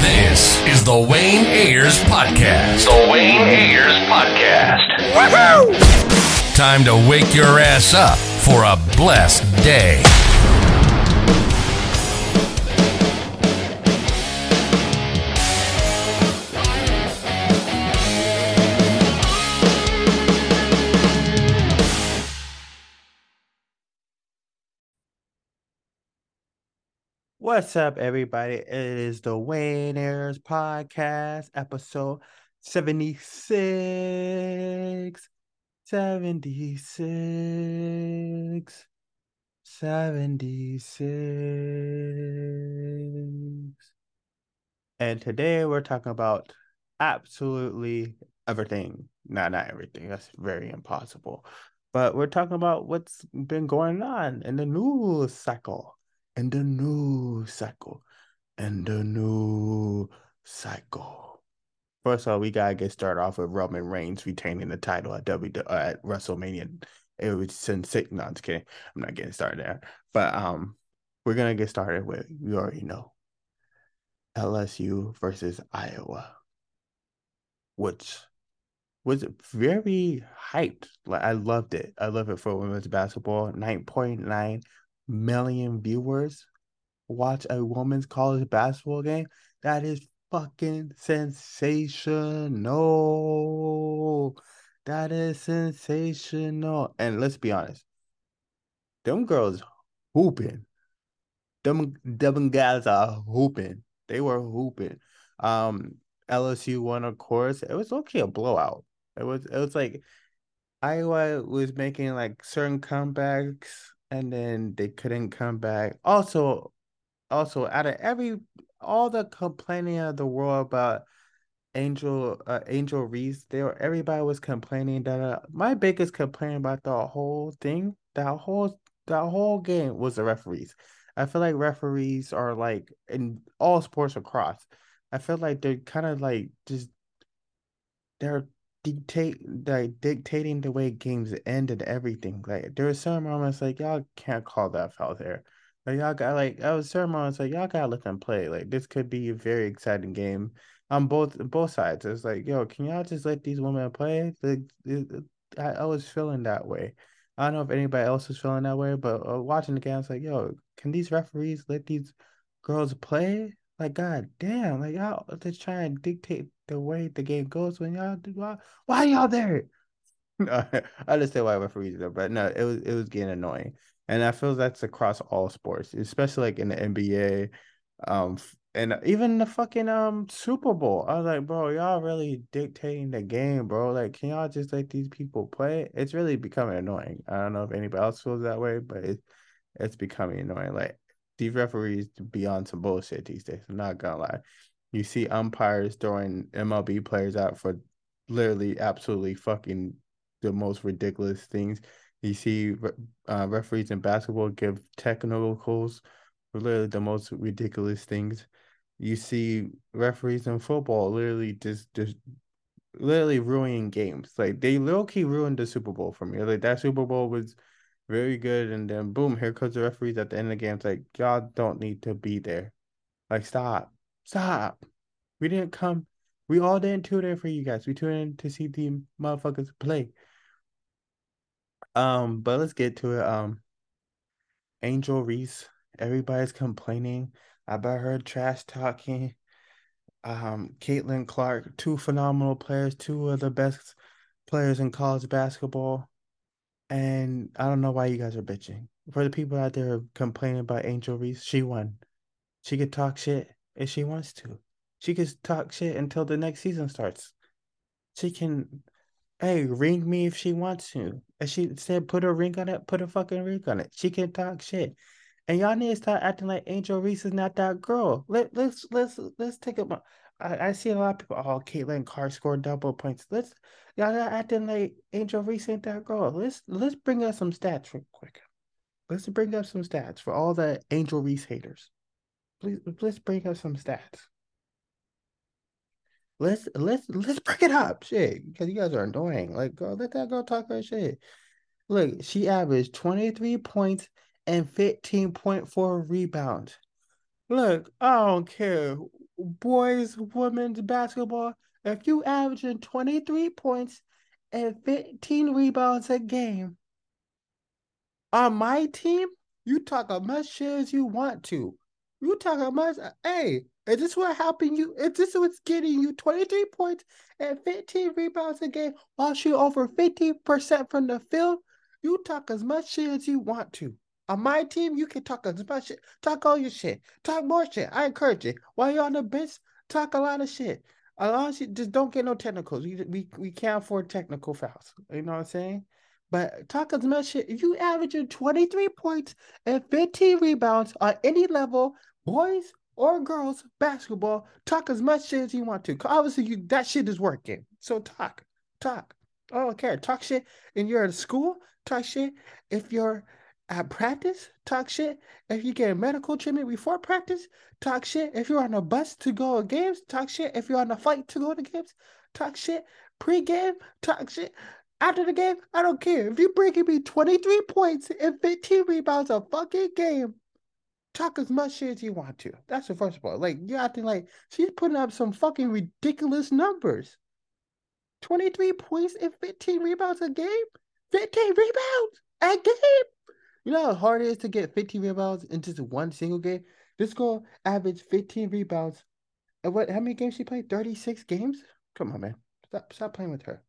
This is the Wayne Ayers Podcast. The Wayne Ayers Podcast. Woohoo! Time to wake your ass up for a blessed day. What's up, everybody? It is the Wayne Ayers Podcast, episode 76. 76. 76. And today we're talking about absolutely everything. Not not everything. That's very impossible. But we're talking about what's been going on in the news cycle and the new cycle and the new cycle. First of all, we gotta get started off with Roman Reigns retaining the title at W uh, at WrestleMania. It was sensational. No, I'm just kidding. I'm not getting started there. But um, we're gonna get started with you already know LSU versus Iowa, which was very hyped. Like I loved it. I love it for women's basketball. Nine point nine million viewers watch a women's college basketball game, that is fucking sensational. That is sensational. And let's be honest, them girls hooping. Them them guys are hooping. They were hooping. Um, LSU won, of course. It was okay a blowout. It was it was like Iowa was making like certain comebacks and then they couldn't come back. Also, also out of every all the complaining of the world about Angel uh, Angel Reese, there everybody was complaining that uh, my biggest complaint about the whole thing, that whole that whole game was the referees. I feel like referees are like in all sports across. I feel like they're kind of like just they're dictate like dictating the way games end and everything. Like there were some moments like y'all can't call that foul there. Like y'all got like I was certain moments like y'all gotta let them play. Like this could be a very exciting game on both both sides. It's like yo, can y'all just let these women play? Like I, I was feeling that way. I don't know if anybody else was feeling that way, but uh, watching the game, I was like, yo, can these referees let these girls play? Like, god damn, like y'all just try and dictate the way the game goes when y'all do why, why y'all there? No, I understand why referees there, but no, it was it was getting annoying. And I feel that's across all sports, especially like in the NBA, um, and even the fucking um Super Bowl. I was like, bro, y'all really dictating the game, bro. Like, can y'all just let these people play? It's really becoming annoying. I don't know if anybody else feels that way, but it, it's becoming annoying. Like these referees be on some bullshit these days. I'm not gonna lie. You see umpires throwing MLB players out for literally absolutely fucking the most ridiculous things. You see uh, referees in basketball give technicals for literally the most ridiculous things. You see referees in football literally just just literally ruining games. Like they low key ruined the Super Bowl for me. Like that Super Bowl was very good, and then boom, here comes the referees at the end of the game. It's like y'all don't need to be there. Like stop. Stop. We didn't come. We all didn't tune in for you guys. We tuned in to see the motherfuckers play. Um, but let's get to it. Um, Angel Reese. Everybody's complaining about her trash talking. Um, Caitlin Clark, two phenomenal players, two of the best players in college basketball. And I don't know why you guys are bitching. For the people out there complaining about Angel Reese, she won. She could talk shit if she wants to. She can talk shit until the next season starts. She can, hey, ring me if she wants to. If she said put a ring on it, put a fucking ring on it. She can talk shit. And y'all need to start acting like Angel Reese is not that girl. Let let's let's let's take a. I, I see a lot of people. Oh, Caitlin Clark scored double points. Let's y'all not acting like Angel Reese ain't that girl. Let's let's bring up some stats real quick. Let's bring up some stats for all the Angel Reese haters. Please, let's bring up some stats. Let's let's let's bring it up, shit, because you guys are annoying. Like, go let that girl talk her shit. Look, she averaged twenty three points and 15.4 rebounds. Look, I don't care. Boys, women's basketball, if you averaging 23 points and 15 rebounds a game, on my team, you talk as much shit as you want to. You talk as much. Hey, is this what helping You is this what's getting you 23 points and 15 rebounds a game while shoot over 50% from the field? You talk as much shit as you want to. On my team, you can talk as much shit. Talk all your shit. Talk more shit. I encourage it. While you're on the bench, talk a lot of shit. A lot of shit. Just don't get no technicals. We, we, we can't afford technical fouls. You know what I'm saying? But talk as much shit. If you averaging 23 points and 15 rebounds on any level, boys or girls basketball, talk as much shit as you want to. Obviously, you, that shit is working. So talk, talk. I don't care. Talk shit. And you're at school, talk shit. If you're at practice, talk shit. If you get medical treatment before practice, talk shit. If you're on a bus to go to games, talk shit. If you're on a flight to go to games, talk shit. Pre-game, talk shit. After the game, I don't care. If you're bringing me 23 points and 15 rebounds a fucking game, talk as much shit as you want to. That's the first part. Like, you're acting like she's putting up some fucking ridiculous numbers. 23 points and 15 rebounds a game? 15 rebounds a game? You know how hard it is to get 15 rebounds in just one single game? This girl averaged 15 rebounds. And what how many games she played? 36 games? Come on, man. Stop stop playing with her.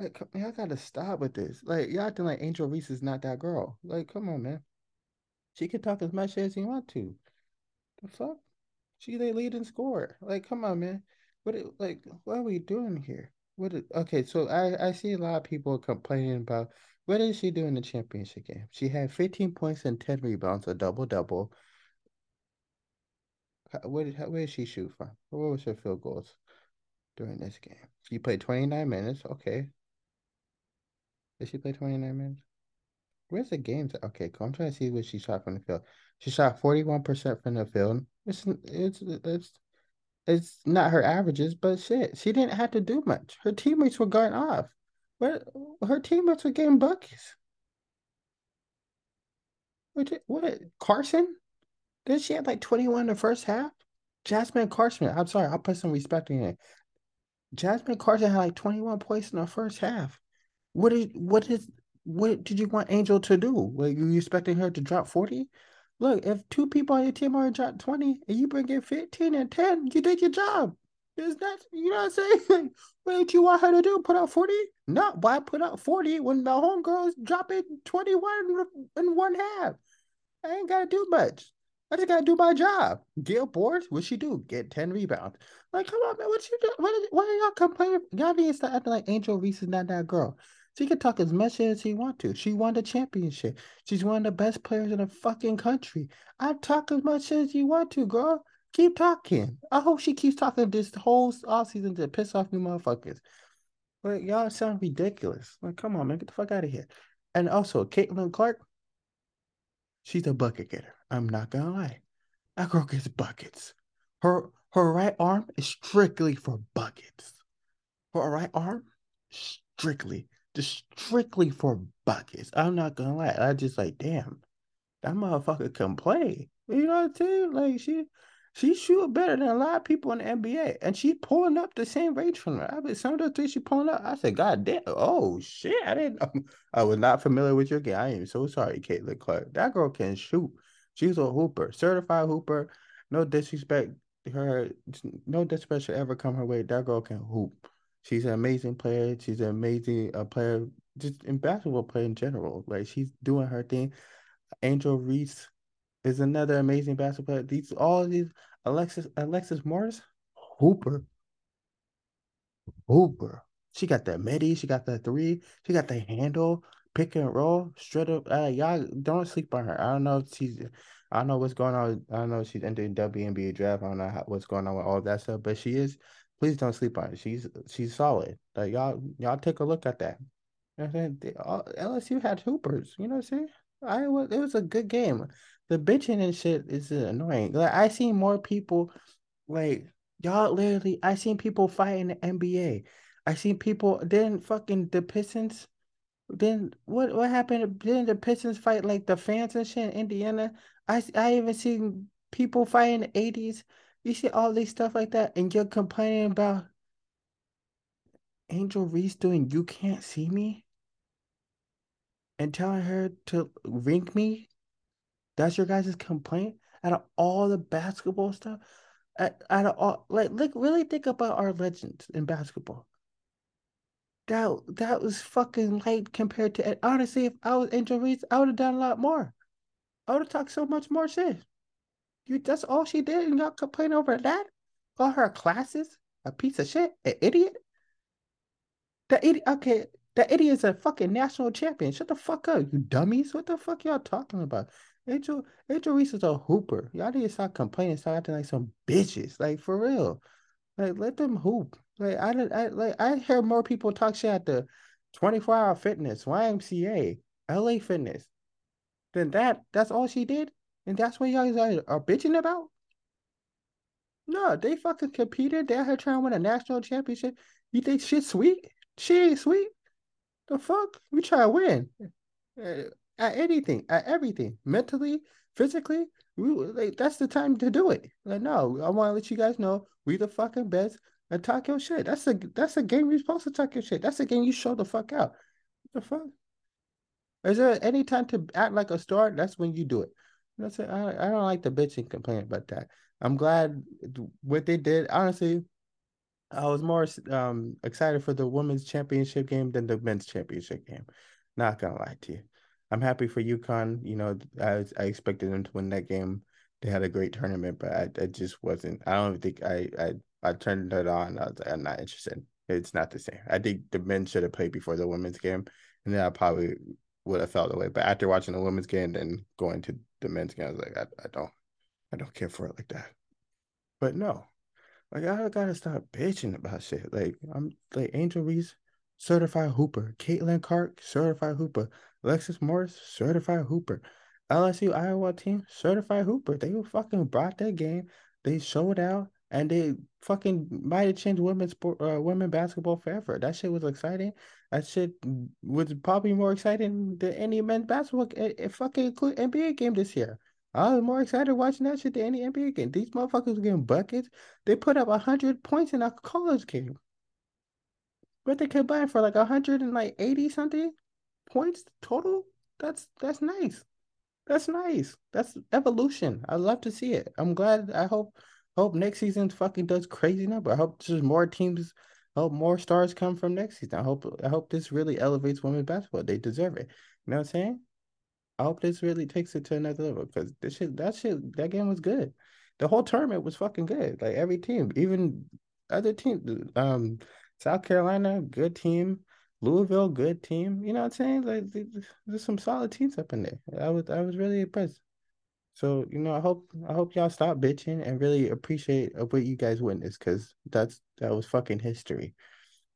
Like, y'all gotta stop with this. Like, y'all acting like Angel Reese is not that girl. Like, come on, man. She can talk as much as you want to. The fuck? She the leading scorer. Like, come on, man. What like what are we doing here? What is, okay, so I, I see a lot of people complaining about what did she do in the championship game? She had 15 points and 10 rebounds, a double double. Where did where did she shoot from? What was her field goals during this game? She played 29 minutes. Okay, did she play 29 minutes? Where's the games? Okay, cool. I'm trying to see what she shot from the field. She shot 41% from the field. It's it's it's it's not her averages, but shit, she didn't have to do much. Her teammates were going off. What her teammates were getting buckets. What what Carson? Did she have like 21 in the first half? Jasmine Carson. I'm sorry, I'll put some respect in it. Jasmine Carson had like 21 points in the first half. What is what is what did you want Angel to do? Like you expecting her to drop 40? Look, if two people on your team are drop 20 and you bring in 15 and 10, you did your job. Is that you know what I'm saying? what did you want her to do? Put out 40? No, why put out 40 when the homegirl's dropping 21 in one half? I ain't gotta do much. I just gotta do my job. Gail Boards, what she do? Get 10 rebounds. Like, come on, man, what you do? What, why are y'all complaining? Y'all need to acting like Angel Reese is not that girl. She can talk as much as she want to. She won the championship. She's one of the best players in the fucking country. I talk as much as you want to, girl. Keep talking. I hope she keeps talking this whole off season to piss off new motherfuckers. Like y'all sound ridiculous. Like, come on, man, get the fuck out of here. And also, Caitlin Clark, she's a bucket getter. I'm not gonna lie. That girl gets buckets. Her her right arm is strictly for buckets. Her right arm, strictly just strictly for buckets. I'm not gonna lie. I just like, damn, that motherfucker can play. You know what I'm saying? Like she she shoot better than a lot of people in the NBA. And she pulling up the same range from her. I mean, some of the things she pulling up, I said, God damn, oh shit. I didn't know. I was not familiar with your game. I am so sorry, Caitlin Clark. That girl can shoot. She's a hooper, certified hooper. No disrespect her, no disrespect should ever come her way. That girl can hoop. She's an amazing player. She's an amazing uh, player, just in basketball player in general. Like she's doing her thing. Angel Reese is another amazing basketball player. These all these Alexis Alexis Morris, Hooper, Hooper. She got that midi. She got that three. She got the handle, pick and roll, straight up. Uh, y'all don't sleep on her. I don't know if she's. I don't know what's going on. I don't know if she's entering WNBA draft. I don't know how, what's going on with all that stuff, but she is please don't sleep on it. She's she's solid. Like y'all y'all take a look at that. You know I'm saying? LSU had hoopers. You know what I'm saying? I was it was a good game. The bitching and shit is annoying. Like I seen more people like y'all literally I seen people fight in the NBA. I seen people then fucking the Pistons Then what what happened? Didn't the Pistons fight like the fans and shit in Indiana? I I even seen people fighting in the eighties. You see all these stuff like that, and you're complaining about Angel Reese doing "You Can't See Me" and telling her to ring me. That's your guys' complaint out of all the basketball stuff. Out of all, like, like really think about our legends in basketball that that was fucking light compared to it. honestly, if I was Angel Reese, I would have done a lot more. I would have talked so much more shit. You that's all she did, and y'all complain over that? Call her classes a piece of shit, an idiot. The idiot okay, the idiot is a fucking national champion. Shut the fuck up, you dummies. What the fuck y'all talking about? Angel Angel Reese is a hooper. Y'all need to stop complaining, stop acting like some bitches. Like for real. Like let them hoop. Like I I like I hear more people talk shit at the 24 hour fitness, YMCA, LA fitness. Then that that's all she did? And that's what y'all are, are bitching about? No, they fucking competed. They're here trying to win a national championship. You think shit sweet? She ain't sweet. The fuck? We try to win. Uh, at anything, at everything. Mentally, physically, we like that's the time to do it. Like, no, I want to let you guys know we the fucking best and talk your shit. That's a that's a game you're supposed to talk your shit. That's a game you show the fuck out. What the fuck? Is there any time to act like a star? That's when you do it. That's it. I, I don't like the bitching complaint about that. I'm glad what they did. Honestly, I was more um excited for the women's championship game than the men's championship game. Not gonna lie to you. I'm happy for UConn. You know, I I expected them to win that game. They had a great tournament, but I, I just wasn't. I don't think I I I turned it on. I was I'm not interested. It's not the same. I think the men should have played before the women's game, and then I probably would have felt the way. But after watching the women's game, then going to game, I was like, I, I don't, I don't care for it like that. But no, like I gotta stop bitching about shit. Like I'm like Angel Reese, certified hooper. Caitlin Clark, certified hooper. Alexis Morris, certified hooper. LSU Iowa team, certified hooper. They fucking brought that game. They showed out and they fucking might have changed women's sport, uh, women basketball forever. That shit was exciting. That shit was probably more exciting than any men's basketball a, a fucking NBA game this year. I was more excited watching that shit than any NBA game. These motherfuckers were getting buckets. They put up hundred points in a college game. But they combined for like hundred and like eighty something points total. That's that's nice. That's nice. That's evolution. I love to see it. I'm glad. I hope hope next season fucking does crazy number. I hope there's more teams, hope more stars come from next season. I hope I hope this really elevates women's basketball. They deserve it. You know what I'm saying? I hope this really takes it to another level because this shit, that shit, that game was good. The whole tournament was fucking good. Like every team, even other teams, um, South Carolina, good team. Louisville, good team. You know what I'm saying? Like there's some solid teams up in there. I was I was really impressed. So you know, I hope I hope y'all stop bitching and really appreciate what you guys witnessed because that's that was fucking history.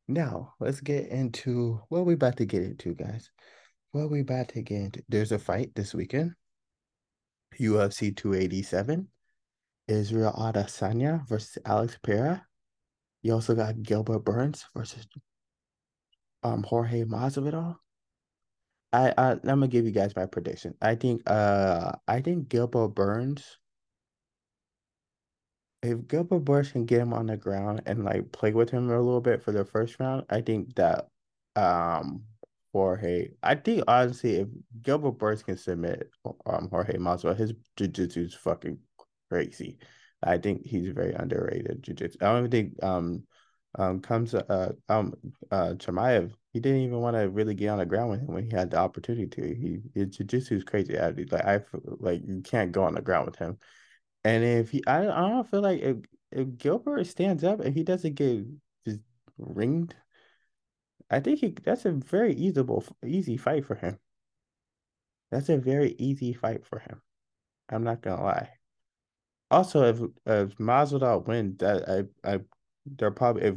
Now let's get into what we about to get into, guys. What we about to get into? There's a fight this weekend. UFC 287. Israel Adesanya versus Alex Pereira. You also got Gilbert Burns versus um Jorge Masvidal. I, I I'm gonna give you guys my prediction. I think uh I think Gilbert Burns. If Gilbert Burns can get him on the ground and like play with him a little bit for the first round, I think that um Jorge. I think honestly, if Gilbert Burns can submit um Jorge Masvidal, his jiu-jitsu is fucking crazy. I think he's very underrated jiu-jitsu. I don't even think um um comes uh um uh Chimaev he didn't even want to really get on the ground with him when he had the opportunity to. He his crazy. Like I like you can't go on the ground with him. And if he I, I don't feel like if, if Gilbert stands up and he doesn't get just ringed, I think he that's a very easyable easy fight for him. That's a very easy fight for him. I'm not gonna lie. Also, if if Masvidal wins, that I I they're probably if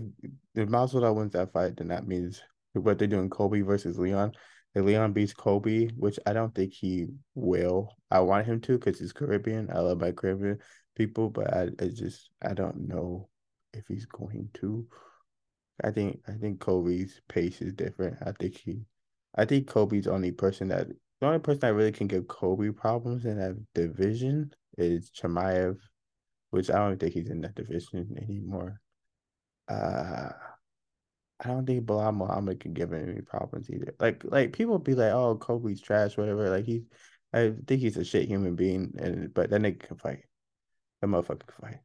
if Masvidal wins that fight, then that means what they're doing Colby versus Leon. If Leon beats Colby, which I don't think he will. I want him to because he's Caribbean. I love my Caribbean people, but I, I just I don't know if he's going to. I think I think Colby's pace is different. I think he I think Colby's only person that the only person that really can give Colby problems in that division is Chimaev, which I don't think he's in that division anymore. Uh I don't think Belal Muhammad can give him any problems either. Like like people be like, oh, Colby's trash, whatever. Like he's I think he's a shit human being, and but that nigga can fight. That motherfucker can fight.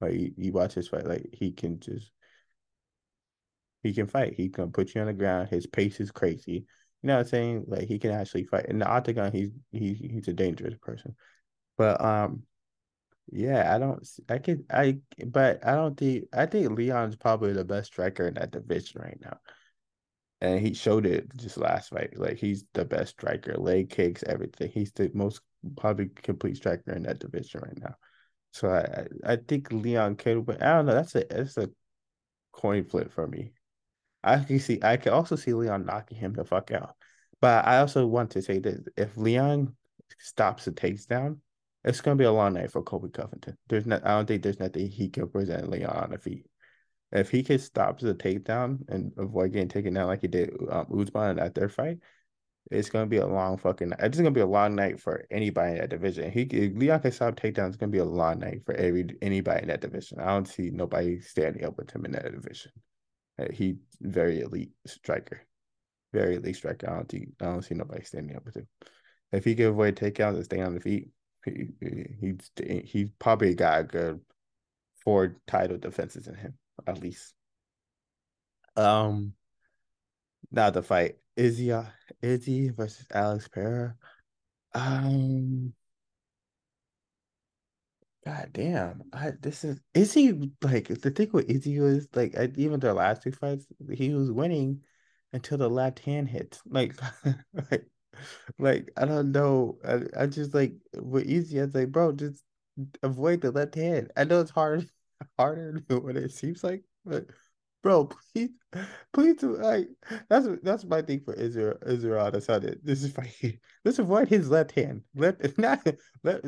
Like you, watch his fight, like he can just he can fight. He can put you on the ground. His pace is crazy. You know what I'm saying? Like he can actually fight. In the octagon, he's he's he's a dangerous person. But um, yeah, I don't. I could. I. But I don't think. I think Leon's probably the best striker in that division right now, and he showed it just last fight. Like he's the best striker, leg kicks, everything. He's the most probably complete striker in that division right now. So I. I think Leon could. But I don't know. That's a. That's a coin flip for me. I can see. I can also see Leon knocking him the fuck out. But I also want to say that if Leon stops the takedown it's gonna be a long night for Colby Covington. There's not. I don't think there's nothing he can present Leon on the feet. If he can stop the takedown and avoid getting taken down like he did um, Usman at their fight, it's gonna be a long fucking. It's gonna be a long night for anybody in that division. He Leon can stop takedown. It's gonna be a long night for every anybody in that division. I don't see nobody standing up with him in that division. Uh, he very elite striker, very elite striker. I don't think I don't see nobody standing up with him. If he can avoid takedowns and stay on the feet, he, he's he's probably got a good four title defenses in him at least. Um, now the fight Izzy uh, Izzy versus Alex Pereira. Um, God damn, I this is Izzy like the thing with Izzy was like even their last two fights he was winning until the left hand hits like like like I don't know. I, I just like with Izzy. I was like, bro, just avoid the left hand. I know it's hard, harder than what it seems like, but bro, please, please, like that's that's my thing for Israel. Israel Adesanya. This is fight. Let's avoid his left hand. Let not let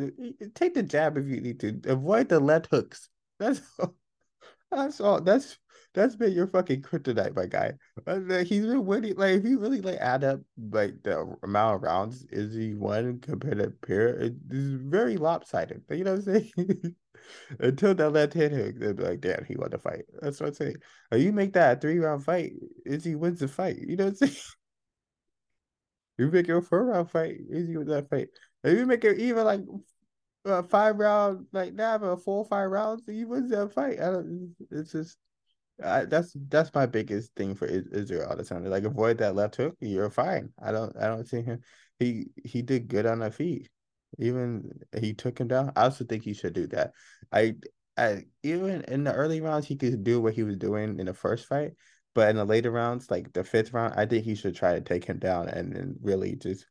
take the jab if you need to. Avoid the left hooks. That's all. that's all. That's that's been your fucking kryptonite, my guy. Uh, he's been winning. Like, if you really like add up like the amount of rounds is he won compared to Pierre, it is very lopsided. You know what I'm saying? Until that left hand hook, they'll be like, damn, he won the fight. That's what I'm saying. You make that a three round fight, Izzy wins the fight. You know what I'm saying? You make a four round fight, Izzy wins that fight. If you make it even like a five round, like now, a four or five rounds, he wins that fight. I don't. It's just I, that's that's my biggest thing for Israel time. Like avoid that left hook, you're fine. I don't I don't see him. He he did good on the feet. Even he took him down. I also think he should do that. I I even in the early rounds he could do what he was doing in the first fight, but in the later rounds, like the fifth round, I think he should try to take him down and then really just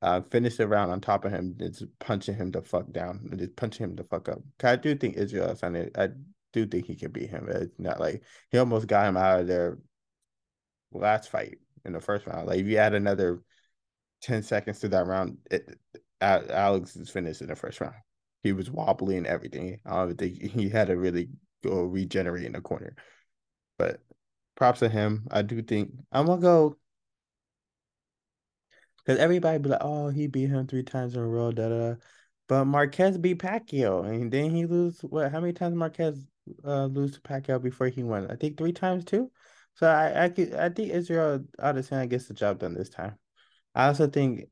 uh, finish the round on top of him, just punching him the fuck down, and just punching him the fuck up. I do think Israel I do think he can beat him. It's not like he almost got him out of their last fight in the first round. Like if you add another 10 seconds to that round, it, Alex is finished in the first round. He was wobbly and everything. I don't think he had to really go regenerate in the corner. But props to him. I do think I'm gonna go because everybody be like, oh, he beat him three times in a row, da da. But Marquez beat Pacquiao, and then he lose what? How many times Marquez uh, lose to Pacquiao before he won? I think three times too. So I I, could, I think Israel Adesanya gets the job done this time. I also think,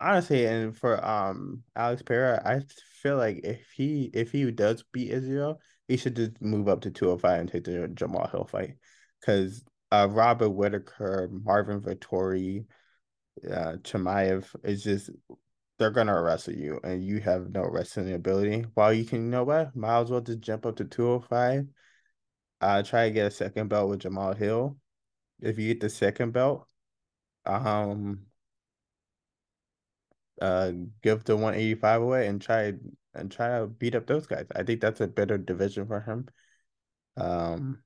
honestly, and for um Alex Pereira, I feel like if he if he does beat Israel, he should just move up to two hundred oh five and take the Jamal Hill fight, because uh Robert Whitaker, Marvin Vettori, uh Chimaev is just they're gonna wrestle you and you have no wrestling ability. While you can, you know what, might as well just jump up to 205. Uh try to get a second belt with Jamal Hill. If you get the second belt, um uh give the 185 away and try and try to beat up those guys. I think that's a better division for him. Um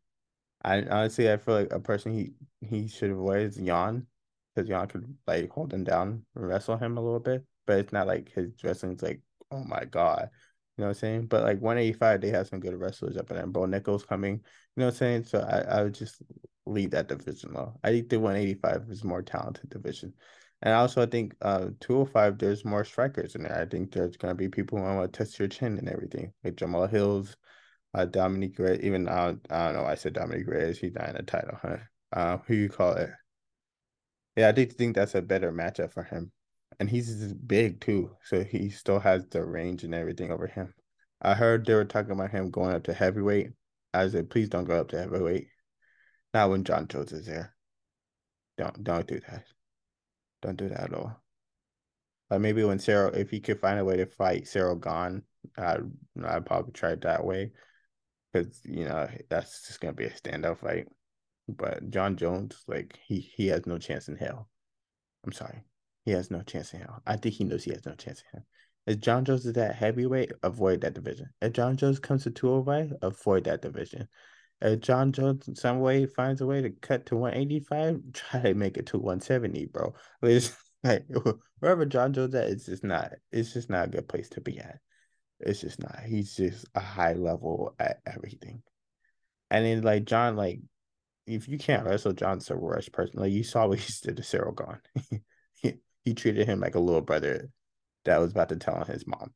I honestly I feel like a person he he should avoid is Yan because Yan could like hold him down wrestle him a little bit but it's not like his wrestling's like, oh my god. You know what I'm saying? But like 185, they have some good wrestlers up there. Bo Nickal coming. You know what I'm saying? So I, I would just leave that division though. I think the 185 is more talented division. And also I think uh 205 there's more strikers in there. I think there's gonna be people who want to test your chin and everything. Like Jamal Hills, uh Dominick Reyes, even I don't, I don't know, I said Dominick Reyes, he's not in the title, huh? Uh who you call it? Yeah, I think think that's a better matchup for him. And he's big too. So he still has the range and everything over him. I heard they were talking about him going up to heavyweight. I said, please don't go up to heavyweight. Not when Jon Jones is there. Don't don't do that. Don't do that at all. Like maybe when Ciryl, if he could find a way to fight Ciryl Gane, I'd I'd probably try it that way, because you know that's just gonna be a standout fight. But Jon Jones, like he he has no chance in hell. I'm sorry, he has no chance in hell. I think he knows he has no chance in hell. If Jon Jones is that heavyweight, avoid that division. If Jon Jones comes to 205, avoid that division. If Jon Jones some way finds a way to cut to 185, try to make it to 170, bro. It's like wherever Jon Jones at, it's just not it's just not a good place to be at. It's just not. He's just a high level at everything. And then like Jon, like if you can't wrestle Jon's a rush person. Like you saw what he did to Ciryl Gane. he, treated him like a little brother that was about to tell on his mom.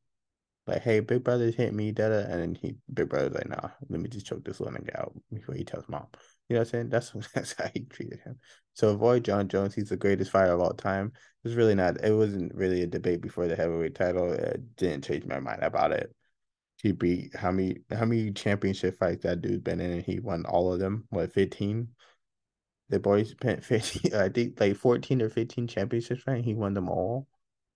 Like, hey, big brother's hit me, da da. and then he big brother's like, nah, let me just choke this little nigga out before he tells mom. You know what I'm saying? That's that's how he treated him. So avoid Jon Jones. He's the greatest fighter of all time. It was really not. It wasn't really a debate before the heavyweight title. It didn't change my mind about it. He beat how many how many championship fights that dude's been in, and he won all of them. What fifteen? The boys spent fifteen. I think like fourteen or fifteen championships, right? He won them all.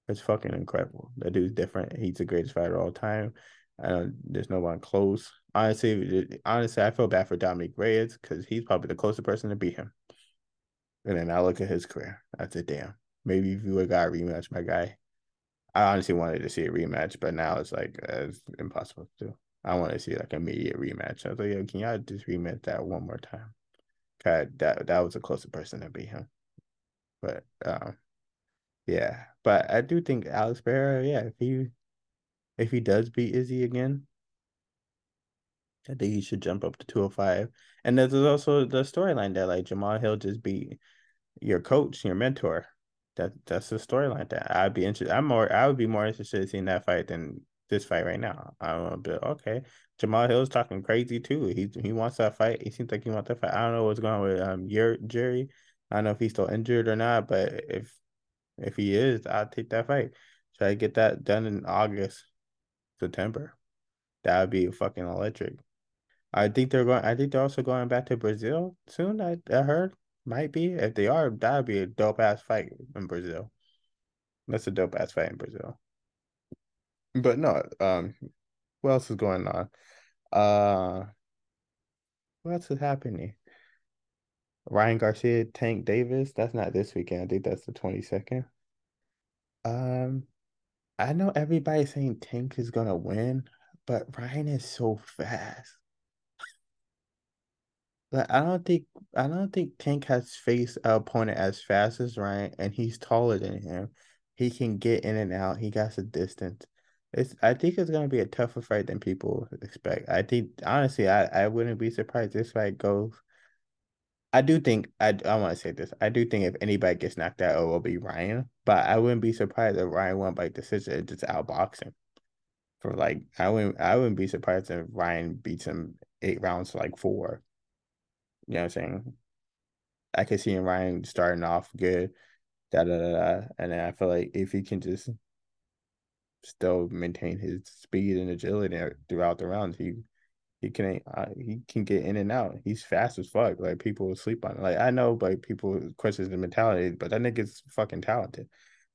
It's fucking incredible. That dude's different. He's the greatest fighter of all time. Uh, there's no one close. Honestly, honestly, I feel bad for Dominick Reyes because he's probably the closest person to beat him. And then I look at his career. I said, damn, maybe if you would got a rematch, my guy. I honestly wanted to see a rematch, but now it's like uh, it's impossible to do. I want to see like immediate rematch. I was like, yo, can y'all just rematch that one more time? God, that that was the closest person to beat him. But um, yeah, but I do think Alex Pereira, yeah, if he if he does beat Izzy again, I think he should jump up to 205. And there's also the storyline that like Jamal Hill just beat your coach, your mentor. That that's the storyline that I'd be interested. I'm more I would be more interested in seeing that fight than this fight right now. I'm a bit okay. Jamal Hill's talking crazy too. He he wants that fight. He seems like he wants that fight. I don't know what's going on with um your Jerry. I don't know if he's still injured or not, but if if he is, I'll take that fight. Try to get that done in August, September. That would be fucking electric. I think they're going. I think they're also going back to Brazil soon. I, I heard might be. If they are, that would be a dope ass fight in Brazil. That's a dope ass fight in Brazil. But no, um, what else is going on? Uh, what else is happening? Ryan Garcia, Tank Davis. That's not this weekend. I think that's the 22nd. Um, I know everybody's saying Tank is gonna win, but Ryan is so fast. Like I don't think I don't think Tank has faced a opponent as fast as Ryan, and he's taller than him. He can get in and out. He got the distance. It's I think it's gonna be a tougher fight than people expect. I think honestly, I, I wouldn't be surprised this fight goes I do think I I want to say this. I do think if anybody gets knocked out, it will be Ryan. But I wouldn't be surprised if Ryan won by decision, just outboxing. For like, I wouldn't I wouldn't be surprised if Ryan beats him eight rounds to like four. You know what I'm saying? I could see him Ryan starting off good, da da da da, and then I feel like if he can just still maintain his speed and agility throughout the rounds, he he can uh, he can get in and out. He's fast as fuck. Like people sleep on it. Like I know, but people question the mentality, but that nigga's fucking talented.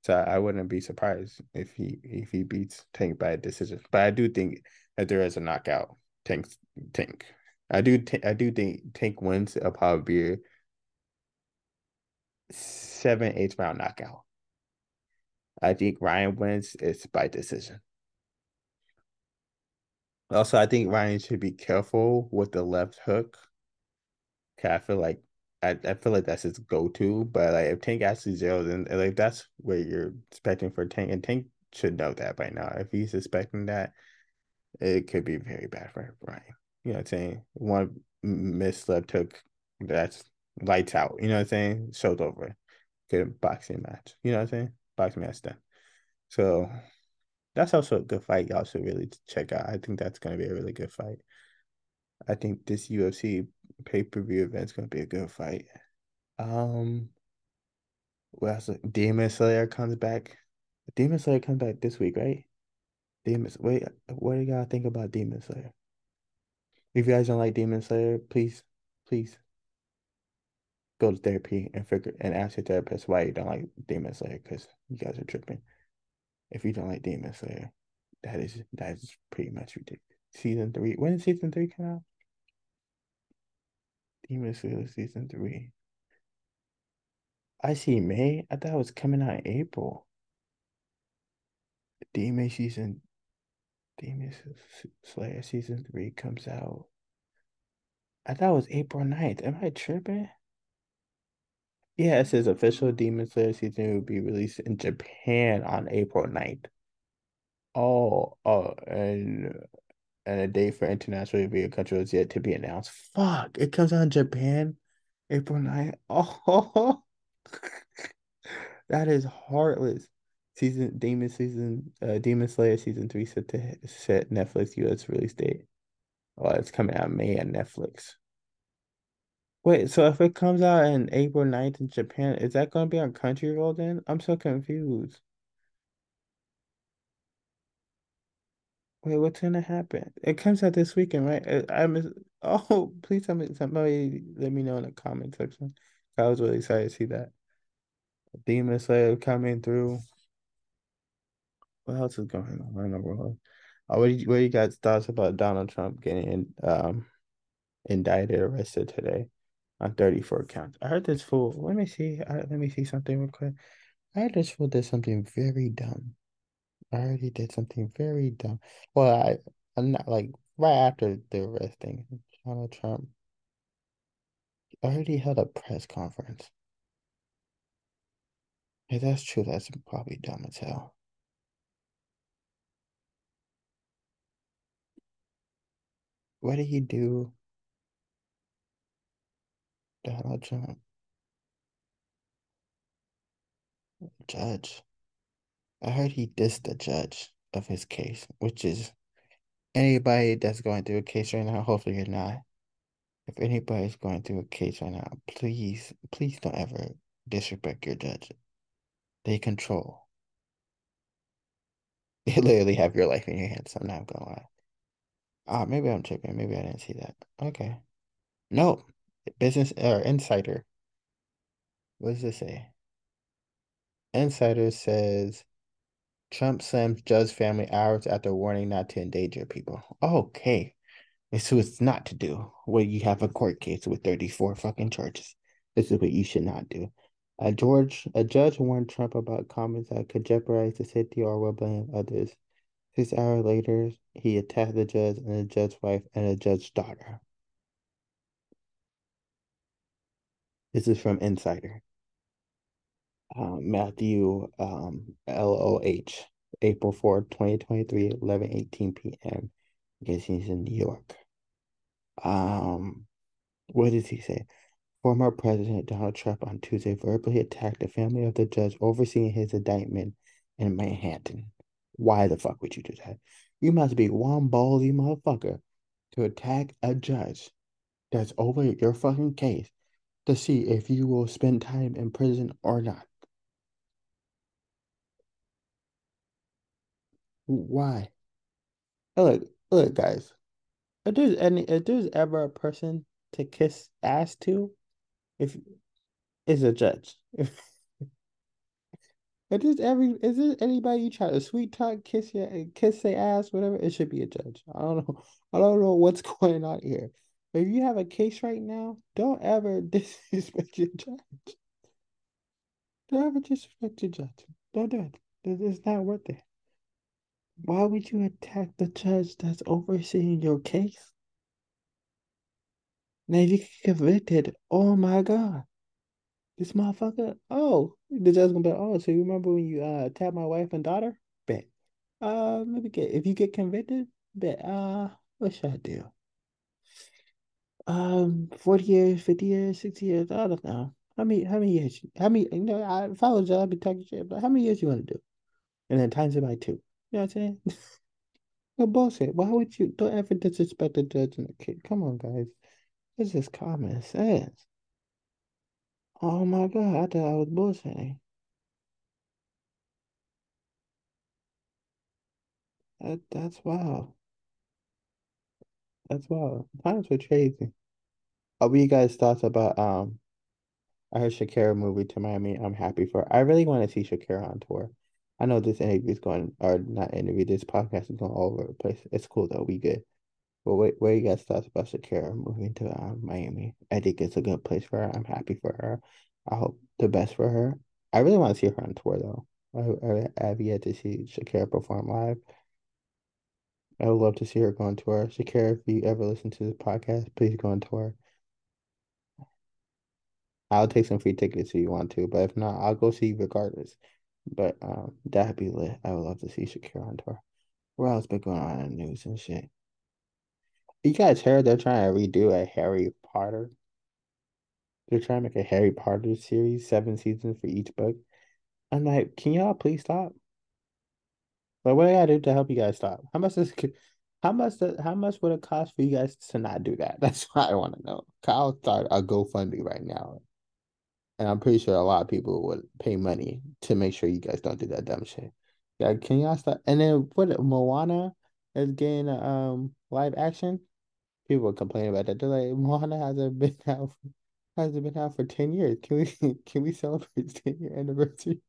So I wouldn't be surprised if he if he beats Tank by a decision. But I do think that there is a knockout. Tank Tank. I do t- I do think Tank wins a probably seven eight round knockout. I think Ryan wins it's by decision. Also, I think Ryan should be careful with the left hook. I feel like I, I feel like that's his go to. But like if Tank actually zeroes in, like that's where you're expecting for Tank, and Tank should know that by now. If he's suspecting that, it could be very bad for Ryan. You know what I'm saying? One missed left hook, that's lights out. You know what I'm saying? Show's over. Good boxing match. You know what I'm saying? Done. So that's also a good fight. Y'all should really check out. I think that's gonna be a really good fight. I think this UFC pay per view event is gonna be a good fight. Um, what else? Demon Slayer comes back. Demon Slayer comes back this week, right? Demon. Wait, what do y'all think about Demon Slayer? If you guys don't like Demon Slayer, please, please go to therapy and figure and ask your therapist why you don't like Demon Slayer because you guys are tripping. If you don't like Demon Slayer, that is that is pretty much ridiculous. Season three. When did season three come out? Demon Slayer season three. I see May. I thought it was coming out in April. Demon season Demon Slayer season three comes out. I thought it was April 9th. Am I tripping? Yeah, it says official Demon Slayer season will be released in Japan on April 9th. Oh, oh, and and a date for international review country is yet to be announced. Fuck, it comes out in Japan April 9th. Oh, that is heartless. Season Demon season uh Demon Slayer season three set to set Netflix US release date. Oh, it's coming out May on Netflix. Wait, so if it comes out in April 9th in Japan, is that gonna be on Crunchyroll then? I'm so confused. Wait, what's gonna happen? It comes out this weekend, right? I, I miss. Oh, please tell me somebody. Let me know in the comment section. I was really excited to see that. Demon Slayer coming through. What else is going on in the world? Uh, what do you, what do you guys thoughts about Donald Trump getting um indicted, arrested today on 34 counts? I heard this fool. Let me see. I, let me see something real quick. I heard this fool did something very dumb. I he did something very dumb. Well, I I'm not like right after the arresting Donald Trump. I held a press conference. If that's true, that's probably dumb as hell. What did he do? Trump. Judge. I heard he dissed the judge of his case, which is anybody that's going through a case right now, hopefully you're not. If anybody's going through a case right now, please, please don't ever disrespect your judge. They control. They literally have your life in your hands. I'm not gonna lie. Ah, uh, maybe I'm tripping. Maybe I didn't see that. Okay. No. Business or insider. What does it say? Insider says Trump slams judge family hours after warning not to endanger people. Okay. This is what's not to do when you have a court case with 34 fucking charges. This is what you should not do. A George, a judge warned Trump about comments that could jeopardize the safety or well-being of others. Six hours later, he attacked the judge and the judge's wife and the judge's daughter. This is from Insider. Um, Matthew um, LOH, April 4, 2023, 11 18 p.m. I guess he's in New York. Um, what does he say? Former President Donald Trump on Tuesday verbally attacked the family of the judge overseeing his indictment in Manhattan. Why the fuck would you do that? You must be one ballsy motherfucker to attack a judge that's over your fucking case to see if you will spend time in prison or not. Why? Look, look, guys. If there's any, if there's ever a person to kiss ass to, if is a judge. If there's every is there anybody you try to sweet talk, kiss your kiss their ass, whatever, it should be a judge. I don't know. I don't know what's going on here. If you have a case right now, don't ever disrespect your judge. Don't ever disrespect your judge. Don't do it. It's not worth it. Why would you attack the judge that's overseeing your case? Now, you get convicted, oh my God, this motherfucker, oh, the judge gonna be like, oh, so you remember when you uh tapped my wife and daughter? Bet. Uh, let me get, if you get convicted, bet, uh, what should I do? Um, 40 years, 50 years, 60 years, I don't know. How many how many years? How many you know, I, if I was I'd be talking shit, but how many years you want to do? And then times it by two. You know what I'm saying? no bullshit. Why would you don't ever disrespect the judge and the kid? Come on, guys. This is common sense. Oh my god, I thought I was bullshitting. That that's wild. That's well. Times were crazy. Oh, what you guys thoughts about um I heard Shakira movie to Miami. I'm happy for her. I really want to see Shakira on tour. I know this interview is going or not interview, this podcast is going all over the place. It's cool though, we good. But what what you guys thoughts about Shakira moving to um, Miami? I think it's a good place for her. I'm happy for her. I hope the best for her. I really want to see her on tour though. I, I have yet to see Shakira perform live. I would love to see her go on tour. Shakira, if you ever listen to this podcast, please go on tour. I'll take some free tickets if you want to, but if not, I'll go see you regardless. But um, that'd be lit. I would love to see Shakira on tour. What else been going on in the news and shit? You guys heard they're trying to redo a Harry Potter? They're trying to make a Harry Potter series, seven seasons for each book. I'm like, can y'all please stop? Like, what do I gotta do to help you guys stop? How much does how much how much would it cost for you guys to not do that? That's what I want to know. I'll start a GoFundMe right now. And I'm pretty sure a lot of people would pay money to make sure you guys don't do that dumb shit. Yeah, can y'all stop? And then what Moana is getting um live action. People complain about that. They're like, Moana hasn't been out hasn't been out for 10 years. Can we can we celebrate 10 year anniversary?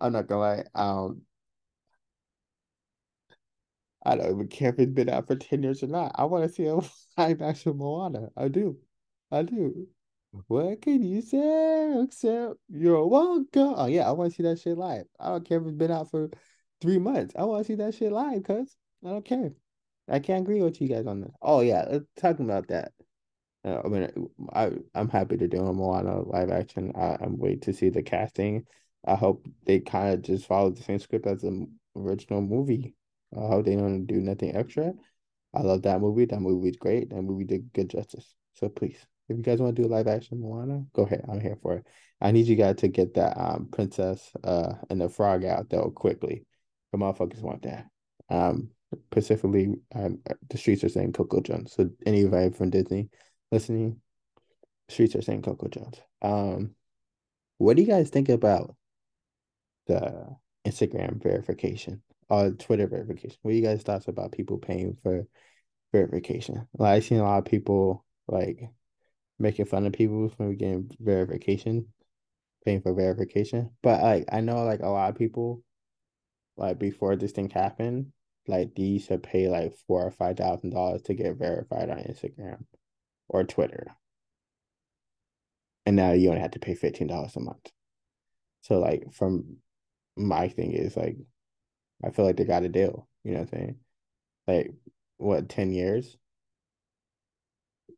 I'm not gonna lie. Um I don't even care if it's been out for 10 years or not. I want to see a live action Moana. I do. I do. What can you say except you're welcome? Oh yeah, I want to see that shit live. I don't care if it's been out for three months. I want to see that shit live, cuz I don't care. I can't agree with you guys on this. Oh yeah, let's talking about that. Uh, I mean, I I'm happy to do a Moana live action. I, I'm wait to see the casting. I hope they kind of just follow the same script as the original movie. Hope they don't do nothing extra. I love that movie. That movie is great. That movie did good justice. So please if you guys want to do live action Moana, go ahead. I'm here for it. I need you guys to get that um princess uh and the frog out though quickly. The motherfuckers want that. Um specifically um, the streets are saying Coco Jones. So anybody from Disney listening, streets are saying Coco Jones. Um what do you guys think about the Instagram verification or Twitter verification? What you guys thoughts about people paying for verification? Like I've seen a lot of people like making fun of people for getting verification, paying for verification. But like I know like a lot of people, like before this thing happened, like they used to pay like four or five thousand dollars to get verified on Instagram or Twitter. And now you only have to pay fifteen dollars a month. So like from my thing is like I feel like they got a deal. You know what I'm saying? Like what, ten years?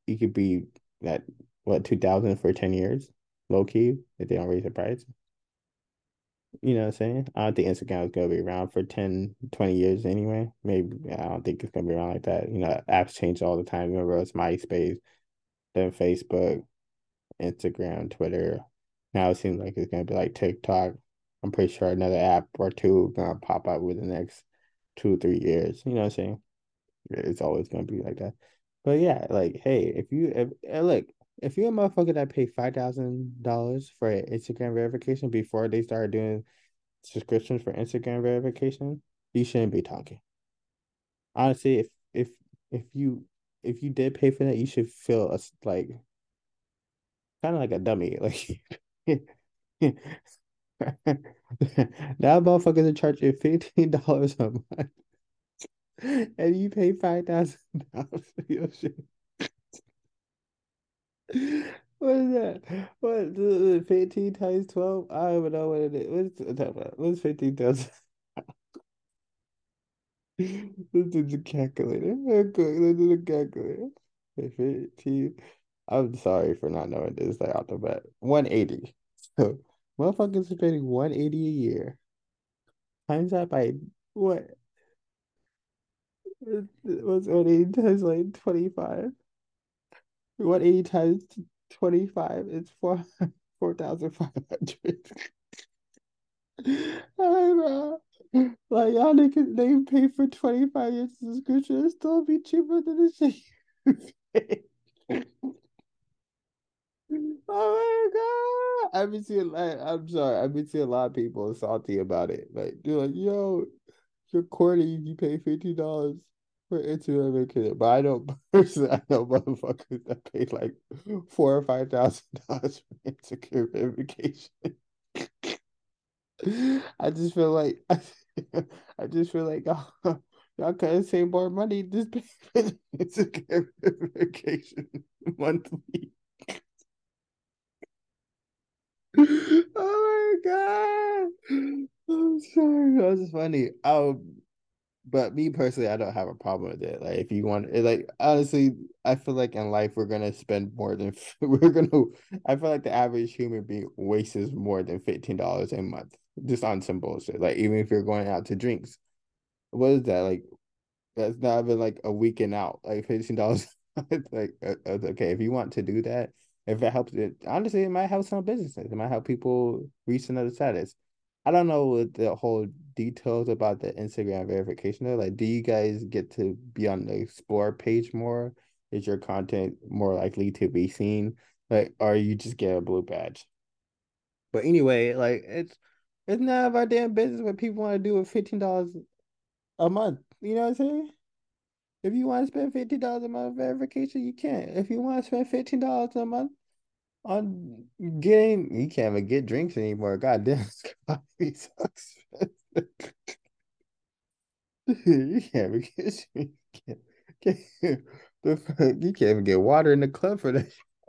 You could be that what two thousand for ten years, low key if they don't raise the price. You know what I'm saying? I don't think Instagram is gonna be around for 10, 20 years anyway. Maybe I don't think it's gonna be around like that. You know, apps change all the time. Remember it's MySpace, then Facebook, Instagram, Twitter. Now it seems like it's gonna be like TikTok. I'm pretty sure another app or two gonna pop up within the next two, three years. You know what I'm saying? It's always gonna be like that. But yeah, like, hey, if you if, look, if you're a motherfucker that paid five thousand dollars for Instagram verification before they started doing subscriptions for Instagram verification, you shouldn't be talking. Honestly, if if if you if you did pay for that, you should feel a, like kind of like a dummy. Like now motherfuckers are charging fifteen dollars a month and you pay five thousand dollars for your shit. What is that? What fifteen times twelve? I don't even know what it is. What's What's fifteen thousand? Let's do the calculator. Let's do the calculator. Fifteen. I'm sorry for not knowing this out the bat. One eighty. So motherfuckers paying one eighty a year. Times that by what? What's only times like 25? One eighty times twenty five is four four thousand five hundred. like y'all niggas, they pay for twenty five years subscription, it still be cheaper than the shit. oh my god! I've been seeing like I'm sorry, I've been seeing a lot of people salty about it. Like they're like, yo, you're corny you pay fifty dollars for Instagram vacation. But I don't personally I know motherfuckers that pay like four or five thousand dollars for Instagram verification. I just feel like I just feel like y'all, y'all could save more money just pay for Instagram verification monthly. oh my god! I'm sorry, that was funny. Um, but me personally, I don't have a problem with it. Like, if you want, it, like, honestly, I feel like in life we're gonna spend more than we're gonna. I feel like the average human being wastes more than fifteen dollars a month just on some bullshit. Like, even if you're going out to drinks, what is that like? That's not even like a weekend out. Like fifteen dollars. like, uh, okay, if you want to do that, if it helps it honestly it might help some businesses. It might help people reach another status. I don't know what the whole details about the instagram verification though like do you guys get to be on the explore page more? Is your content more likely to be seen? Like or you just get a blue badge? But anyway like it's it's none of our damn business what people want to do with $15 a month. You know what i'm saying? If you want to spend fifty dollars a month verification, you can. If you want to spend fifteen dollars a month on getting you can't even get drinks anymore. God damn, coffee sucks. you can't even get you can't, can't, you can't even get water in the club for that.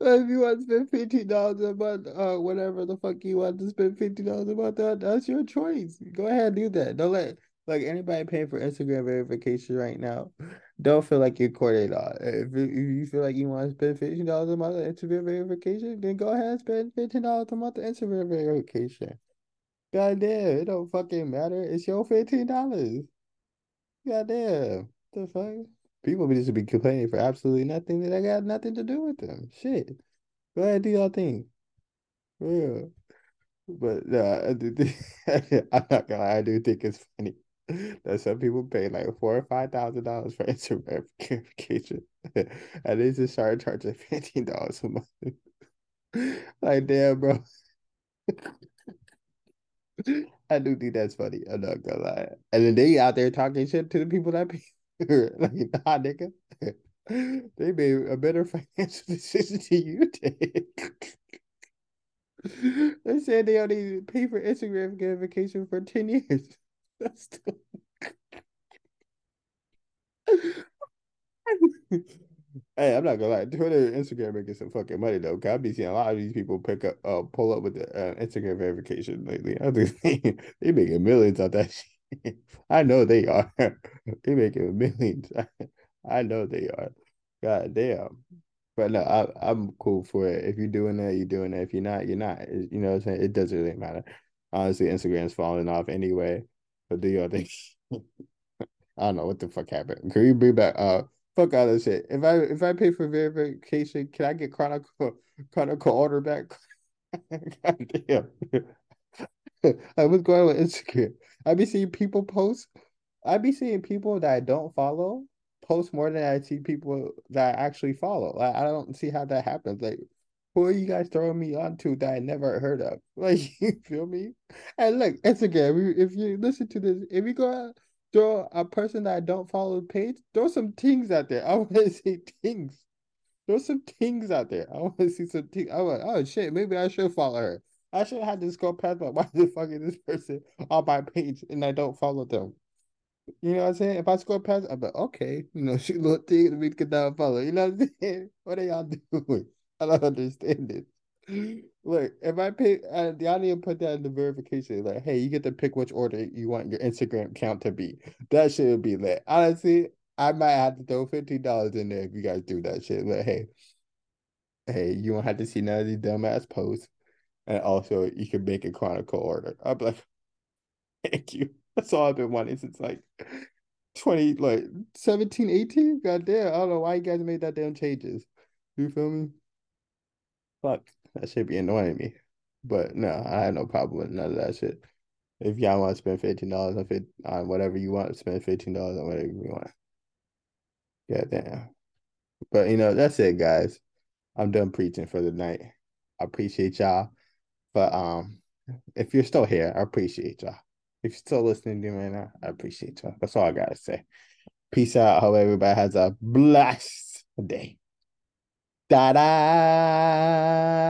if you want to spend fifteen dollars a month, uh, whatever the fuck you want to spend fifteen dollars a month, that, that's your choice. Go ahead, do that. Don't let like anybody paying for Instagram verification right now, don't feel like you're courted on. If, if you feel like you want to spend fifteen dollars a month on Instagram verification, then go ahead and spend fifteen dollars a month on Instagram verification. God damn, it don't fucking matter. It's your fifteen dollars. God damn, the fuck. People be just be complaining for absolutely nothing that I got nothing to do with them. Shit. Go ahead, do your thing. Yeah. But uh, I'm not gonna I do think it's funny that some people pay like four or five thousand dollars for Instagram verification, and they just start charging fifteen dollars a month. like, damn, bro. I do think that's funny. I'm not gonna lie. And then they out there talking shit to the people that pay. like, nah, nigga. they made a better financial decision than you did. they said they only pay for Instagram verification for 10 years. That's hey, I'm not gonna lie. Twitter and Instagram making some fucking money though. Cause I've been seeing a lot of these people pick up, uh, pull up with the uh, Instagram verification lately. I think they making millions on that shit. I know they are. they making millions. I know they are. God damn. But no, I, I'm cool for it. If you're doing that, you're doing it. If you're not, you're not. It, you know what I'm saying? It doesn't really matter. Honestly, Instagram's falling off anyway. Do your thing. I don't know what the fuck happened. Can you bring back uh fuck all this shit? If I if I pay for verification, can I get Chronicle Chronicle order back? God damn. I was going with Instagram. I be seeing people post. I be seeing people that I don't follow post more than I see people that I actually follow. Like, I don't see how that happens. Like who are you guys throwing me onto that I never heard of? Like, you feel me? And look, Instagram, if you listen to this, if you go throw a person that I don't follow page, throw some things out there. I want to see things. Throw some things out there. I want to see some things. I want, oh shit, maybe I should follow her. I should have to go past my why the fuck is this person on my page and I don't follow them. You know what I'm saying? If I scroll past, I'm like, okay, you know, she little thing we could not follow. You know what I'm saying? What are y'all doing? I don't understand it. Look, if I uh, y'all need to put that in the verification. Like, hey, you get to pick which order you want your Instagram account to be. That should be lit. Honestly, I might have to throw fifteen dollars in there if you guys do that shit. Like, hey, hey, you won't have to see none of these dumbass posts, and also you can make a chronicle order. I'm like, thank you. That's all I've been wanting since like 20, like 17, 18. God damn. I don't know why you guys made that damn changes. You feel me? Fuck. That should be annoying me. But no, I have no problem with none of that shit. If y'all want to spend fifteen dollars on fit on whatever you want, spend fifteen dollars on whatever you want. Yeah, damn. But you know, that's it, guys. I'm done preaching for the night. I appreciate y'all. But um, if you're still here, I appreciate y'all. If you're still listening to me now, I appreciate y'all. That's all I gotta say. Peace out. Hope everybody has a blessed day. Da da.